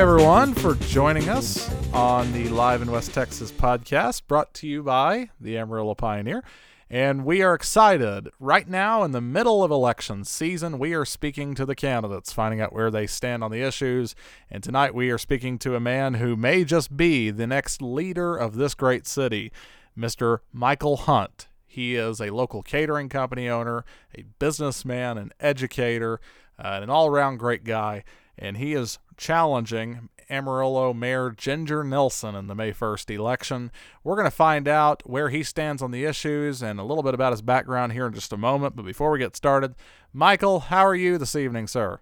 everyone, for joining us on the Live in West Texas podcast brought to you by the Amarillo Pioneer. And we are excited. Right now, in the middle of election season, we are speaking to the candidates, finding out where they stand on the issues. And tonight, we are speaking to a man who may just be the next leader of this great city, Mr. Michael Hunt. He is a local catering company owner, a businessman, an educator, uh, an all around great guy. And he is challenging Amarillo Mayor Ginger Nelson in the May 1st election. We're going to find out where he stands on the issues and a little bit about his background here in just a moment. But before we get started, Michael, how are you this evening, sir?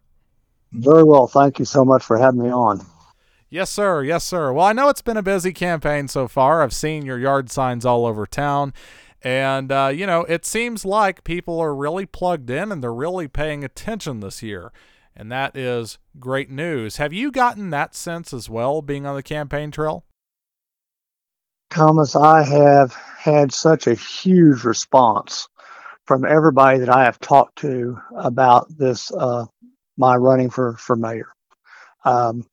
Very well. Thank you so much for having me on. Yes, sir. Yes, sir. Well, I know it's been a busy campaign so far. I've seen your yard signs all over town. And, uh, you know, it seems like people are really plugged in and they're really paying attention this year and that is great news. Have you gotten that sense as well being on the campaign trail? Thomas, I have had such a huge response from everybody that I have talked to about this, uh, my running for, for mayor. Um,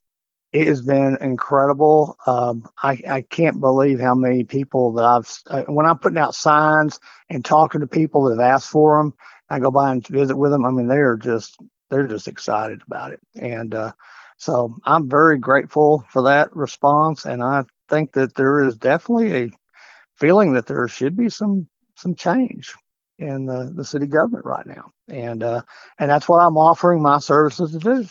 it has been incredible. Um, I, I, can't believe how many people that I've, uh, when I'm putting out signs and talking to people that have asked for them, I go by and visit with them. I mean, they are just they're just excited about it. And uh, so I'm very grateful for that response. And I think that there is definitely a feeling that there should be some some change in the, the city government right now. And uh, and that's what I'm offering my services to do.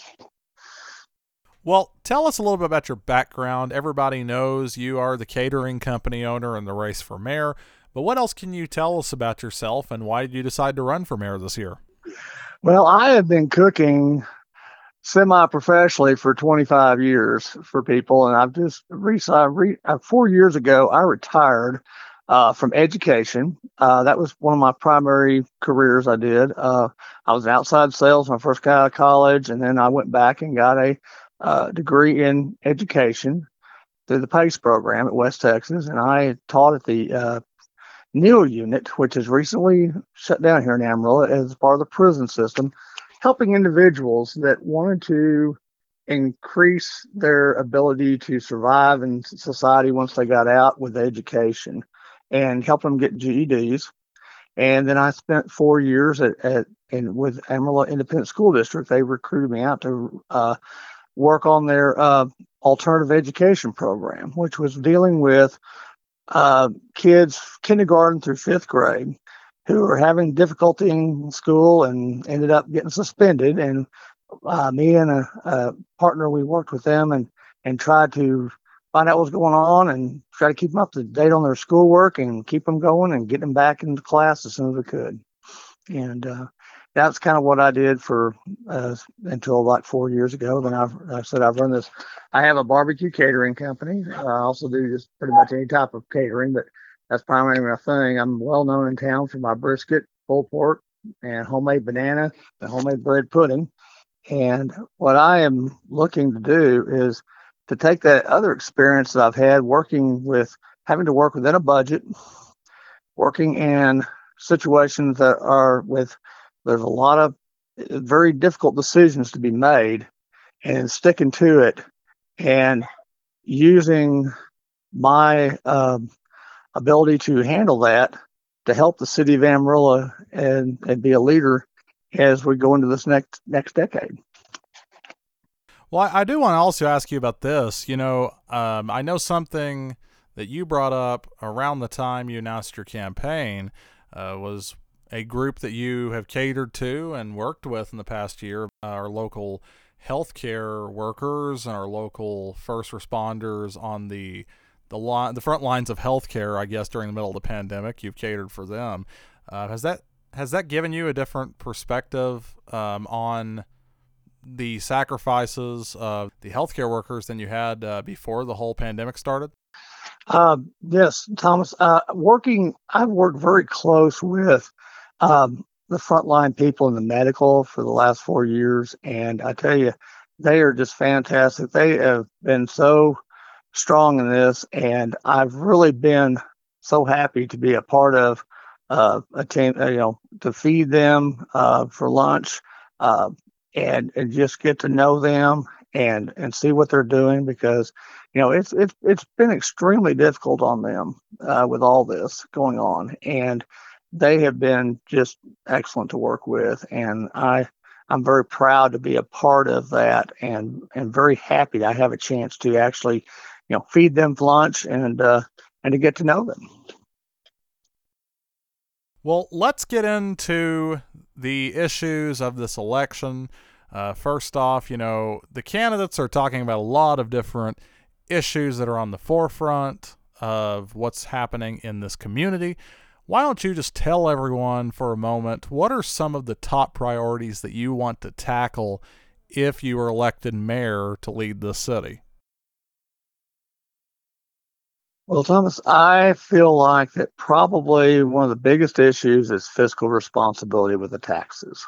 Well, tell us a little bit about your background. Everybody knows you are the catering company owner in the race for mayor, but what else can you tell us about yourself and why did you decide to run for mayor this year? Well, I have been cooking semi professionally for 25 years for people, and I've just recently, uh, four years ago, I retired uh, from education. Uh, that was one of my primary careers I did. Uh, I was outside sales I first out of college, and then I went back and got a uh, degree in education through the PACE program at West Texas, and I taught at the NEAL unit, which is recently shut down here in Amarillo as part of the prison system, helping individuals that wanted to increase their ability to survive in society once they got out with education and help them get GEDs. And then I spent four years at, at in with Amarillo Independent School District. They recruited me out to uh, work on their uh, alternative education program, which was dealing with uh, kids kindergarten through fifth grade who were having difficulty in school and ended up getting suspended. And uh, me and a, a, partner, we worked with them and and tried to find out what was going on and try to keep them up to date on their schoolwork and keep them going and get them back into class as soon as we could. And uh, that's kind of what I did for uh, until like four years ago. Then I've, I said I've run this. I have a barbecue catering company. I also do just pretty much any type of catering, but that's primarily my thing. I'm well known in town for my brisket, pulled pork, and homemade banana and homemade bread pudding. And what I am looking to do is to take that other experience that I've had working with having to work within a budget, working in situations that are with there's a lot of uh, very difficult decisions to be made and sticking to it and using my um, ability to handle that to help the city of Amarillo and, and be a leader as we go into this next next decade. Well, I do want to also ask you about this. You know, um, I know something that you brought up around the time you announced your campaign uh, was a group that you have catered to and worked with in the past year, our local healthcare workers and our local first responders on the the line, the front lines of healthcare, I guess, during the middle of the pandemic. You've catered for them. Uh, has that has that given you a different perspective um, on the sacrifices of the healthcare workers than you had uh, before the whole pandemic started? Uh, yes, Thomas. Uh, working, I've worked very close with um, the frontline people in the medical for the last four years, and I tell you, they are just fantastic. They have been so strong in this, and I've really been so happy to be a part of uh, a team. Uh, you know, to feed them uh, for lunch, uh, and and just get to know them and and see what they're doing because you know it's it's it's been extremely difficult on them uh, with all this going on, and they have been just excellent to work with, and I I'm very proud to be a part of that, and and very happy that I have a chance to actually you know feed them lunch and uh, and to get to know them. Well, let's get into the issues of this election. Uh, first off, you know, the candidates are talking about a lot of different issues that are on the forefront of what's happening in this community. Why don't you just tell everyone for a moment what are some of the top priorities that you want to tackle if you are elected mayor to lead the city? Well, Thomas, I feel like that probably one of the biggest issues is fiscal responsibility with the taxes.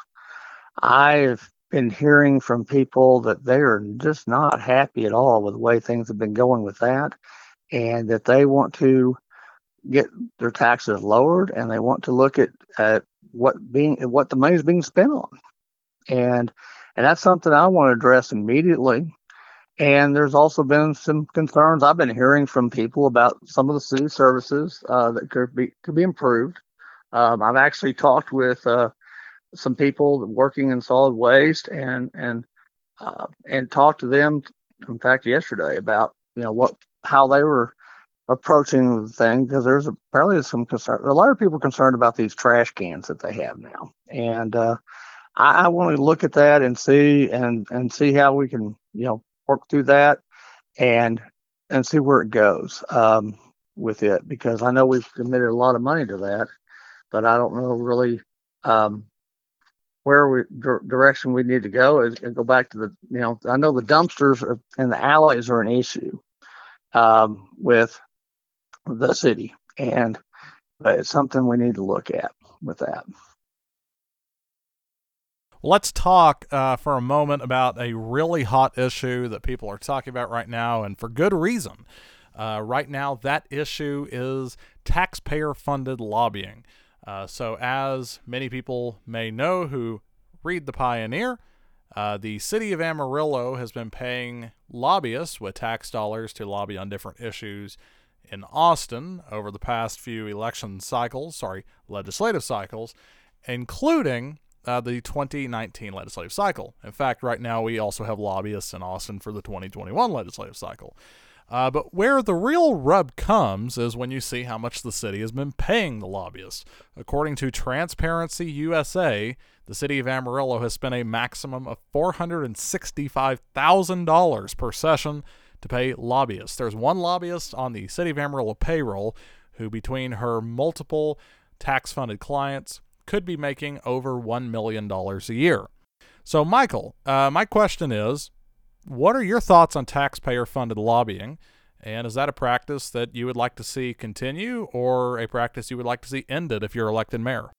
I've been hearing from people that they are just not happy at all with the way things have been going with that, and that they want to get their taxes lowered and they want to look at, at what being what the money is being spent on, and and that's something I want to address immediately. And there's also been some concerns I've been hearing from people about some of the city services uh, that could be could be improved. Um, I've actually talked with uh, some people working in solid waste and and uh, and talked to them. In fact, yesterday about you know what how they were approaching the thing because there's apparently some concern. A lot of people concerned about these trash cans that they have now, and uh, I, I want to look at that and see and and see how we can you know work through that and and see where it goes um, with it because I know we've committed a lot of money to that, but I don't know really um, where we direction we need to go is go back to the you know I know the dumpsters and the alleys are an issue um, with the city and it's something we need to look at with that. Let's talk uh, for a moment about a really hot issue that people are talking about right now, and for good reason. Uh, right now, that issue is taxpayer funded lobbying. Uh, so, as many people may know who read The Pioneer, uh, the city of Amarillo has been paying lobbyists with tax dollars to lobby on different issues in Austin over the past few election cycles, sorry, legislative cycles, including uh, the 2019 legislative cycle. In fact, right now we also have lobbyists in Austin for the 2021 legislative cycle. Uh, but where the real rub comes is when you see how much the city has been paying the lobbyists. According to Transparency USA, the city of Amarillo has spent a maximum of $465,000 per session to pay lobbyists. There's one lobbyist on the city of Amarillo payroll who, between her multiple tax funded clients, could be making over $1 million a year. So, Michael, uh, my question is what are your thoughts on taxpayer funded lobbying? And is that a practice that you would like to see continue or a practice you would like to see ended if you're elected mayor?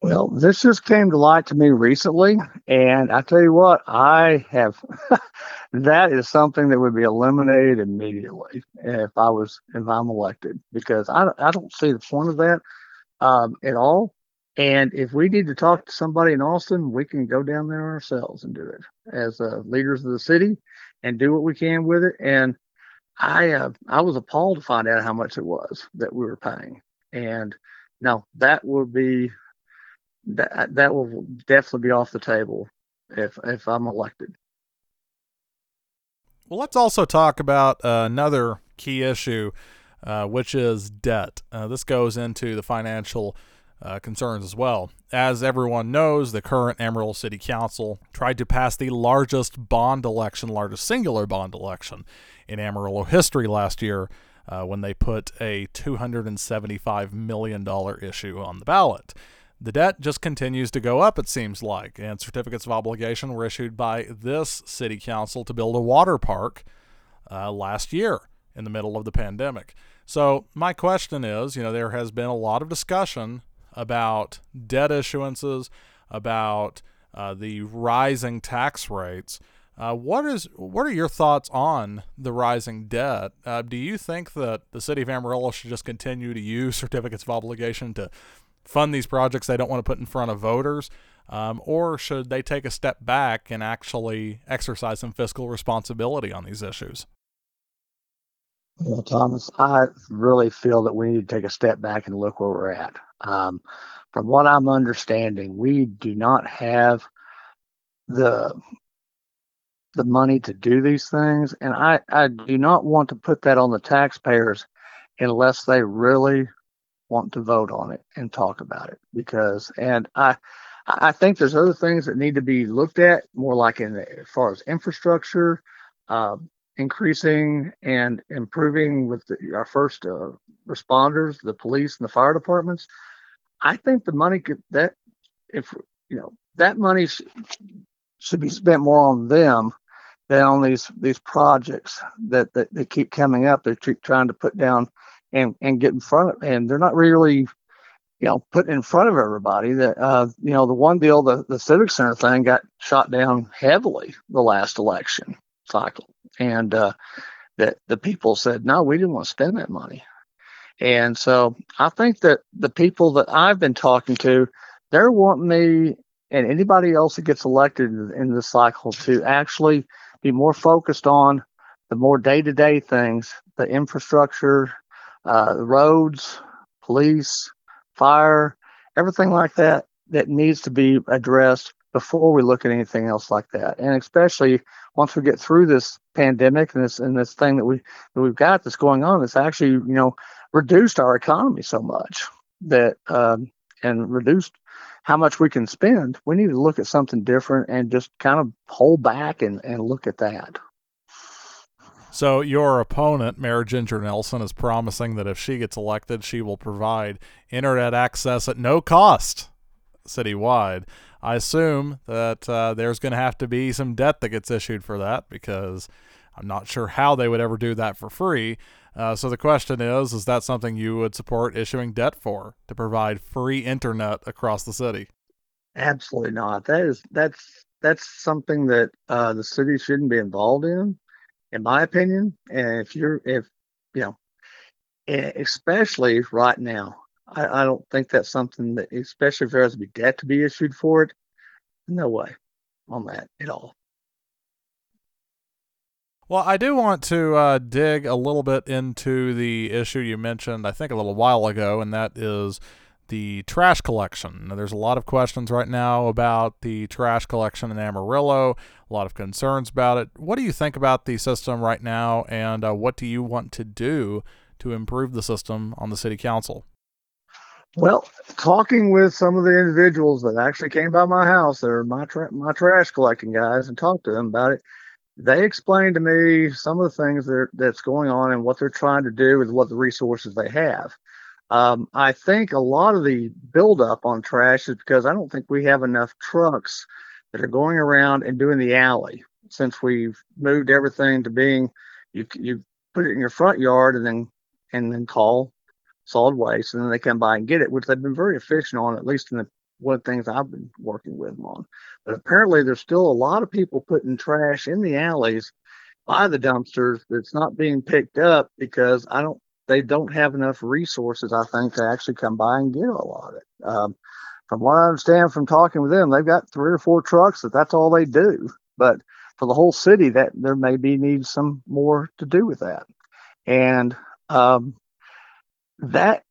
Well, this just came to light to me recently, and I tell you what, I have that is something that would be eliminated immediately if I was if I'm elected because I I don't see the point of that um, at all. And if we need to talk to somebody in Austin, we can go down there ourselves and do it as uh, leaders of the city and do what we can with it. And I uh, I was appalled to find out how much it was that we were paying. And now that would be that that will definitely be off the table if if I'm elected. Well, let's also talk about uh, another key issue, uh, which is debt. Uh, this goes into the financial uh, concerns as well. As everyone knows, the current Amarillo City Council tried to pass the largest bond election, largest singular bond election in Amarillo history last year uh, when they put a $275 million issue on the ballot. The debt just continues to go up, it seems like, and certificates of obligation were issued by this city council to build a water park uh, last year in the middle of the pandemic. So, my question is you know, there has been a lot of discussion about debt issuances, about uh, the rising tax rates. Uh, what is what are your thoughts on the rising debt? Uh, do you think that the city of Amarillo should just continue to use certificates of obligation to fund these projects they don't want to put in front of voters? Um, or should they take a step back and actually exercise some fiscal responsibility on these issues? Well, Thomas, I really feel that we need to take a step back and look where we're at. Um, from what I'm understanding, we do not have the the money to do these things, and I, I do not want to put that on the taxpayers unless they really want to vote on it and talk about it. Because, and I, I think there's other things that need to be looked at more like in as far as infrastructure, uh, increasing and improving with the, our first uh, responders, the police and the fire departments. I think the money could that if you know that money sh- should be spent more on them than on these these projects that that, that keep coming up. They're trying to put down and and get in front of, and they're not really you know putting in front of everybody. That uh, you know the one deal, the the civic center thing, got shot down heavily the last election cycle, and uh, that the people said no, we didn't want to spend that money. And so I think that the people that I've been talking to, they're wanting me and anybody else that gets elected in this cycle to actually be more focused on the more day-to-day things, the infrastructure, uh, roads, police, fire, everything like that that needs to be addressed before we look at anything else like that. And especially once we get through this pandemic and this and this thing that we that we've got that's going on, it's actually you know reduced our economy so much that um, and reduced how much we can spend. We need to look at something different and just kind of pull back and, and look at that. So your opponent, Mayor Ginger Nelson, is promising that if she gets elected, she will provide internet access at no cost citywide. I assume that uh, there's going to have to be some debt that gets issued for that because I'm not sure how they would ever do that for free. Uh, so the question is, is that something you would support issuing debt for to provide free internet across the city? Absolutely not. That is that's that's something that uh, the city shouldn't be involved in, in my opinion. And if you're if you know, especially right now, I, I don't think that's something that, especially if there has to be debt to be issued for it. No way on that at all. Well, I do want to uh, dig a little bit into the issue you mentioned, I think, a little while ago, and that is the trash collection. Now, there's a lot of questions right now about the trash collection in Amarillo, a lot of concerns about it. What do you think about the system right now, and uh, what do you want to do to improve the system on the city council? Well, talking with some of the individuals that actually came by my house, they're my tra- my trash collecting guys, and talked to them about it they explained to me some of the things that that's going on and what they're trying to do with what the resources they have. Um, I think a lot of the buildup on trash is because I don't think we have enough trucks that are going around and doing the alley. Since we've moved everything to being, you you put it in your front yard and then and then call solid waste, and then they come by and get it, which they've been very efficient on, at least in the one of the things I've been working with them on. But apparently, there's still a lot of people putting trash in the alleys by the dumpsters that's not being picked up because I don't. They don't have enough resources, I think, to actually come by and get a lot of it. Um, from what I understand from talking with them, they've got three or four trucks that that's all they do. But for the whole city, that there may be needs some more to do with that. And um, that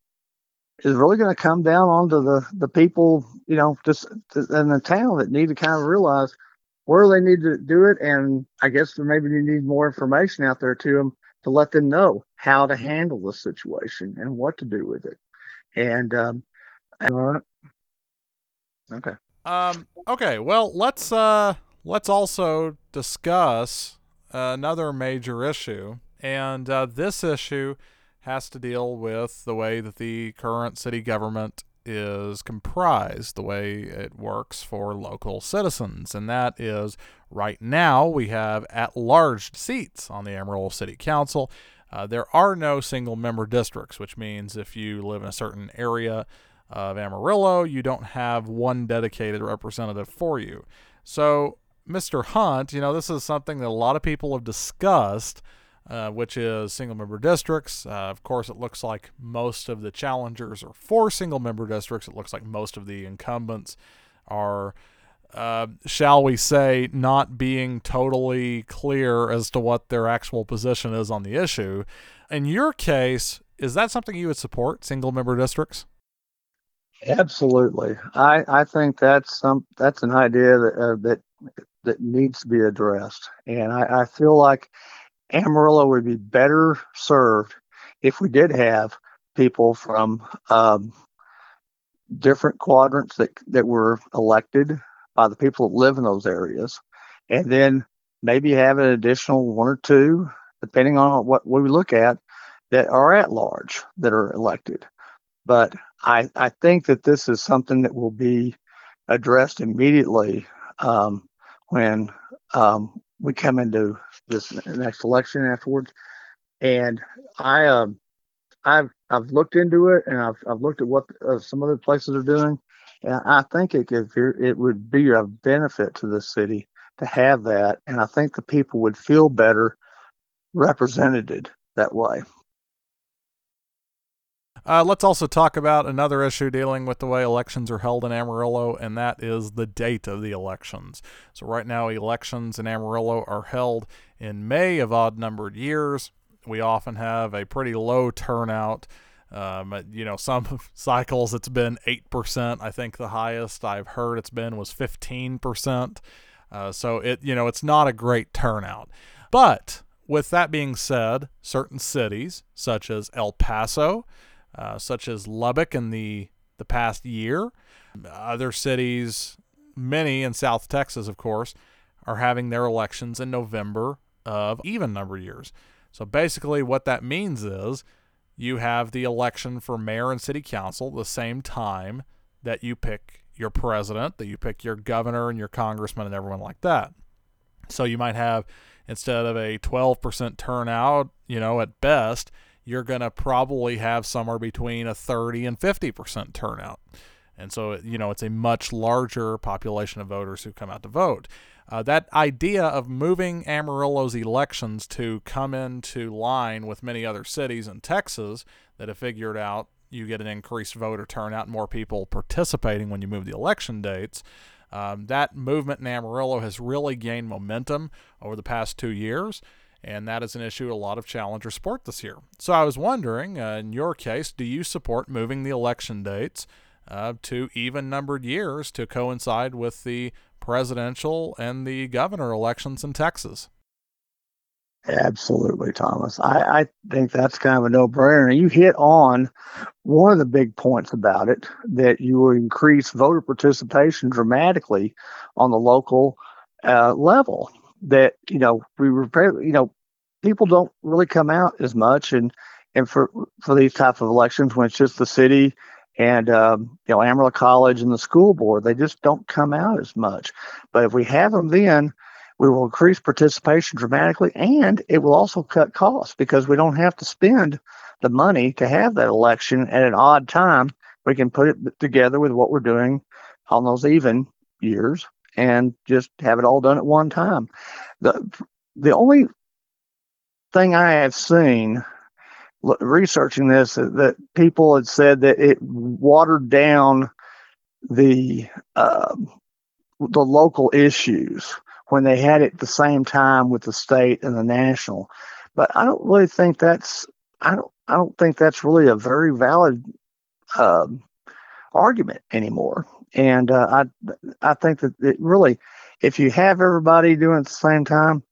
is really going to come down onto the the people, you know, just in the town that need to kind of realize where they need to do it, and I guess maybe they need more information out there to them to let them know how to handle the situation and what to do with it. And um, okay, um, okay. Well, let's uh, let's also discuss another major issue, and uh, this issue has to deal with the way that the current city government is comprised, the way it works for local citizens. And that is right now we have at large seats on the Amarillo City Council. Uh, there are no single member districts, which means if you live in a certain area of Amarillo, you don't have one dedicated representative for you. So, Mr. Hunt, you know, this is something that a lot of people have discussed uh, which is single member districts. Uh, of course, it looks like most of the challengers are for single member districts. It looks like most of the incumbents are, uh, shall we say, not being totally clear as to what their actual position is on the issue. In your case, is that something you would support, single member districts? Absolutely. I, I think that's some that's an idea that uh, that that needs to be addressed. And I, I feel like Amarillo would be better served if we did have people from um, different quadrants that that were elected by the people that live in those areas, and then maybe have an additional one or two, depending on what we look at, that are at large that are elected. But I I think that this is something that will be addressed immediately um, when um, we come into this next election afterwards. And I um, I've I've looked into it and I've I've looked at what uh, some other places are doing, and I think it could it would be a benefit to the city to have that, and I think the people would feel better represented that way. Uh, let's also talk about another issue dealing with the way elections are held in Amarillo, and that is the date of the elections. So, right now, elections in Amarillo are held in May of odd numbered years. We often have a pretty low turnout. Um, you know, some cycles it's been 8%. I think the highest I've heard it's been was 15%. Uh, so, it, you know, it's not a great turnout. But with that being said, certain cities, such as El Paso, uh, such as Lubbock in the, the past year. Other cities, many in South Texas, of course, are having their elections in November of even number years. So basically, what that means is you have the election for mayor and city council the same time that you pick your president, that you pick your governor and your congressman and everyone like that. So you might have, instead of a 12% turnout, you know, at best, you're going to probably have somewhere between a 30 and 50% turnout. And so, you know, it's a much larger population of voters who come out to vote. Uh, that idea of moving Amarillo's elections to come into line with many other cities in Texas that have figured out you get an increased voter turnout, more people participating when you move the election dates. Um, that movement in Amarillo has really gained momentum over the past two years and that is an issue a lot of challengers support this year. So I was wondering, uh, in your case, do you support moving the election dates uh, to even numbered years to coincide with the presidential and the governor elections in Texas? Absolutely, Thomas. I, I think that's kind of a no brainer. You hit on one of the big points about it that you will increase voter participation dramatically on the local uh, level that you know we were you know people don't really come out as much. And and for for these type of elections when it's just the city and um, you know Amarillo College and the school board they just don't come out as much. But if we have them then we will increase participation dramatically and it will also cut costs because we don't have to spend the money to have that election at an odd time. We can put it together with what we're doing on those even years and just have it all done at one time. The the only thing I have seen researching this that people had said that it watered down the uh, the local issues when they had it at the same time with the state and the national. But I don't really think that's I don't I don't think that's really a very valid uh, argument anymore. And uh, I I think that it really, if you have everybody doing it at the same time,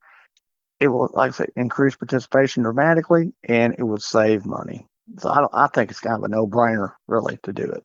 it will, like I say, increase participation dramatically, and it would save money. So I I think it's kind of a no brainer really to do it.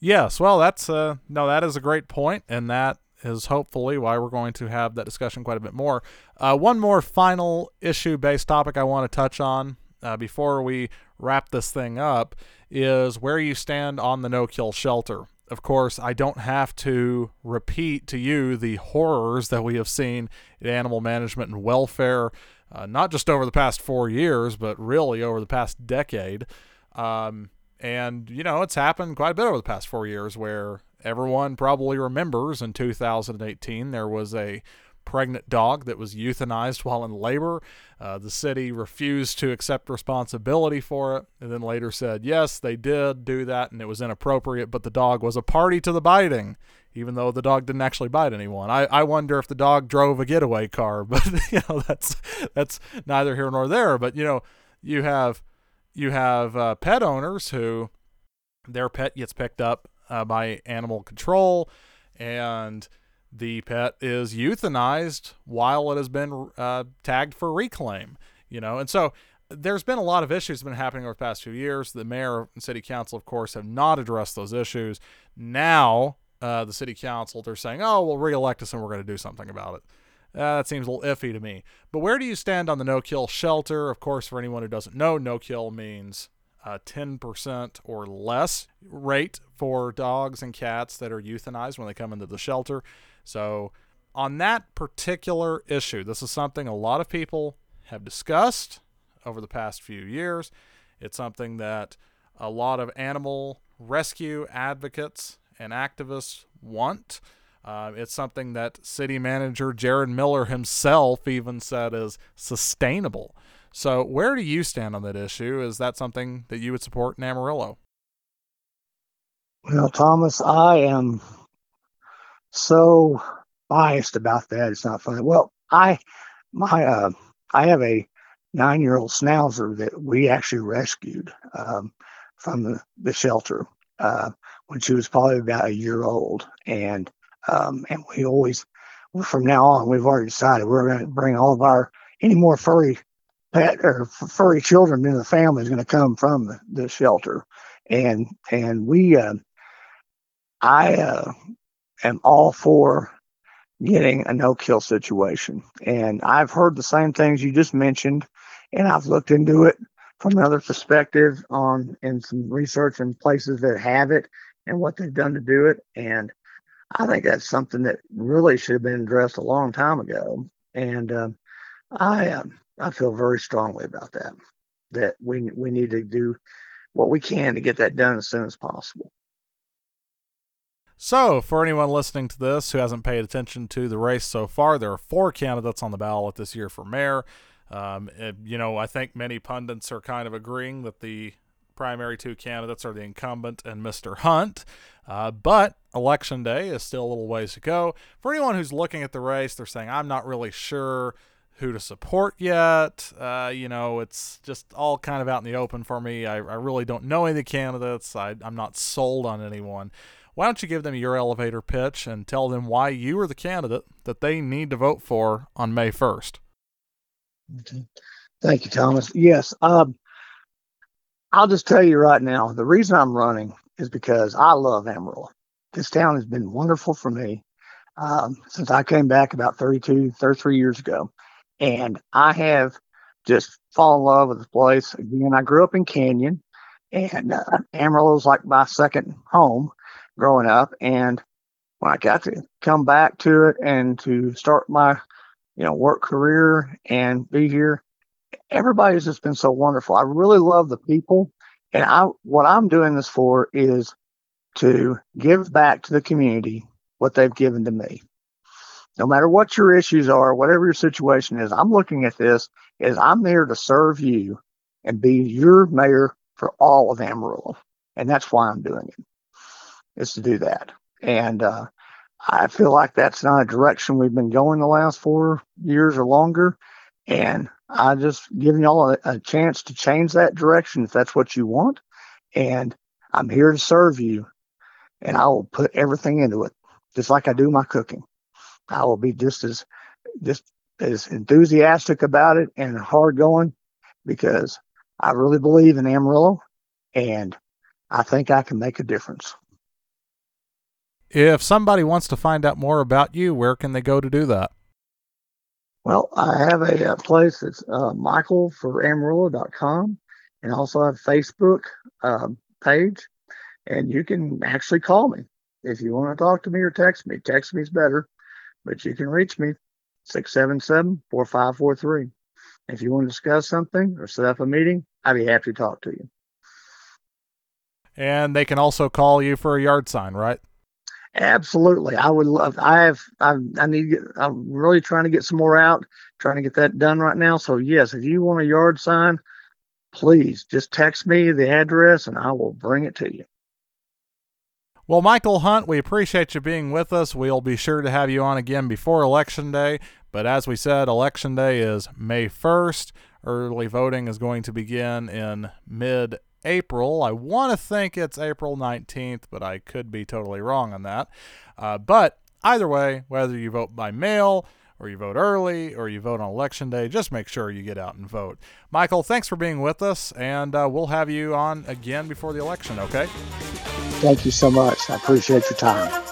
Yes, well, that's uh, no, that is a great point, and that is hopefully why we're going to have that discussion quite a bit more. Uh, one more final issue based topic I want to touch on uh, before we wrap this thing up is where you stand on the no kill shelter. Of course, I don't have to repeat to you the horrors that we have seen in animal management and welfare, uh, not just over the past four years, but really over the past decade. Um, and, you know, it's happened quite a bit over the past four years where everyone probably remembers in 2018 there was a pregnant dog that was euthanized while in labor. Uh, the city refused to accept responsibility for it and then later said, yes, they did do that and it was inappropriate, but the dog was a party to the biting, even though the dog didn't actually bite anyone. I, I wonder if the dog drove a getaway car, but you know that's that's neither here nor there. But you know you have you have uh, pet owners who their pet gets picked up uh, by animal control and the pet is euthanized while it has been uh, tagged for reclaim. You know, and so there's been a lot of issues that have been happening over the past few years. The mayor and city council, of course, have not addressed those issues. Now, uh, the city council, they're saying, "Oh, we'll reelect us and we're going to do something about it." Uh, that seems a little iffy to me. But where do you stand on the no kill shelter? Of course, for anyone who doesn't know, no kill means a 10% or less rate for dogs and cats that are euthanized when they come into the shelter. So, on that particular issue, this is something a lot of people have discussed over the past few years. It's something that a lot of animal rescue advocates and activists want. Uh, it's something that city manager Jared Miller himself even said is sustainable. So, where do you stand on that issue? Is that something that you would support in Amarillo? Well, Thomas, I am so biased about that. It's not funny. Well, I my uh, I have a nine-year-old schnauzer that we actually rescued um, from the, the shelter uh, when she was probably about a year old, and um, and we always from now on we've already decided we're going to bring all of our any more furry pet or furry children in the family is going to come from the, the shelter, and and we uh, I uh, am all for getting a no kill situation, and I've heard the same things you just mentioned, and I've looked into it from another perspective on and some research in places that have it and what they've done to do it, and I think that's something that really should have been addressed a long time ago, and uh, I. Um, I feel very strongly about that. That we we need to do what we can to get that done as soon as possible. So, for anyone listening to this who hasn't paid attention to the race so far, there are four candidates on the ballot this year for mayor. Um, it, you know, I think many pundits are kind of agreeing that the primary two candidates are the incumbent and Mr. Hunt. Uh, but election day is still a little ways to go. For anyone who's looking at the race, they're saying, I'm not really sure who to support yet. Uh, you know, it's just all kind of out in the open for me. I, I really don't know any of the candidates. I, I'm not sold on anyone. Why don't you give them your elevator pitch and tell them why you are the candidate that they need to vote for on May 1st? Okay. Thank you, Thomas. Yes. Um, I'll just tell you right now the reason I'm running is because I love Amarillo. This town has been wonderful for me um, since I came back about 32, 33 years ago. And I have just fallen in love with the place. Again, I grew up in Canyon, and uh, was like my second home growing up. And when I got to come back to it and to start my, you know, work career and be here, everybody's just been so wonderful. I really love the people, and I what I'm doing this for is to give back to the community what they've given to me no matter what your issues are, whatever your situation is, I'm looking at this as I'm there to serve you and be your mayor for all of Amarillo. And that's why I'm doing it, is to do that. And uh, I feel like that's not a direction we've been going the last four years or longer. And I just giving y'all a, a chance to change that direction if that's what you want. And I'm here to serve you. And I will put everything into it, just like I do my cooking. I will be just as just as enthusiastic about it and hard going because I really believe in Amarillo and I think I can make a difference. If somebody wants to find out more about you, where can they go to do that? Well, I have a, a place that's uh, Michael for Amarillo.com and also have a Facebook uh, page. And you can actually call me if you want to talk to me or text me. Text me is better but you can reach me 677 4543. If you want to discuss something or set up a meeting, I'd be happy to talk to you. And they can also call you for a yard sign, right? Absolutely, I would love. I have. I, I need. Get, I'm really trying to get some more out. Trying to get that done right now. So yes, if you want a yard sign, please just text me the address and I will bring it to you. Well, Michael Hunt, we appreciate you being with us. We'll be sure to have you on again before Election Day. But as we said, Election Day is May 1st. Early voting is going to begin in mid April. I want to think it's April 19th, but I could be totally wrong on that. Uh, but either way, whether you vote by mail, or you vote early, or you vote on election day, just make sure you get out and vote. Michael, thanks for being with us, and uh, we'll have you on again before the election, okay? Thank you so much. I appreciate your time.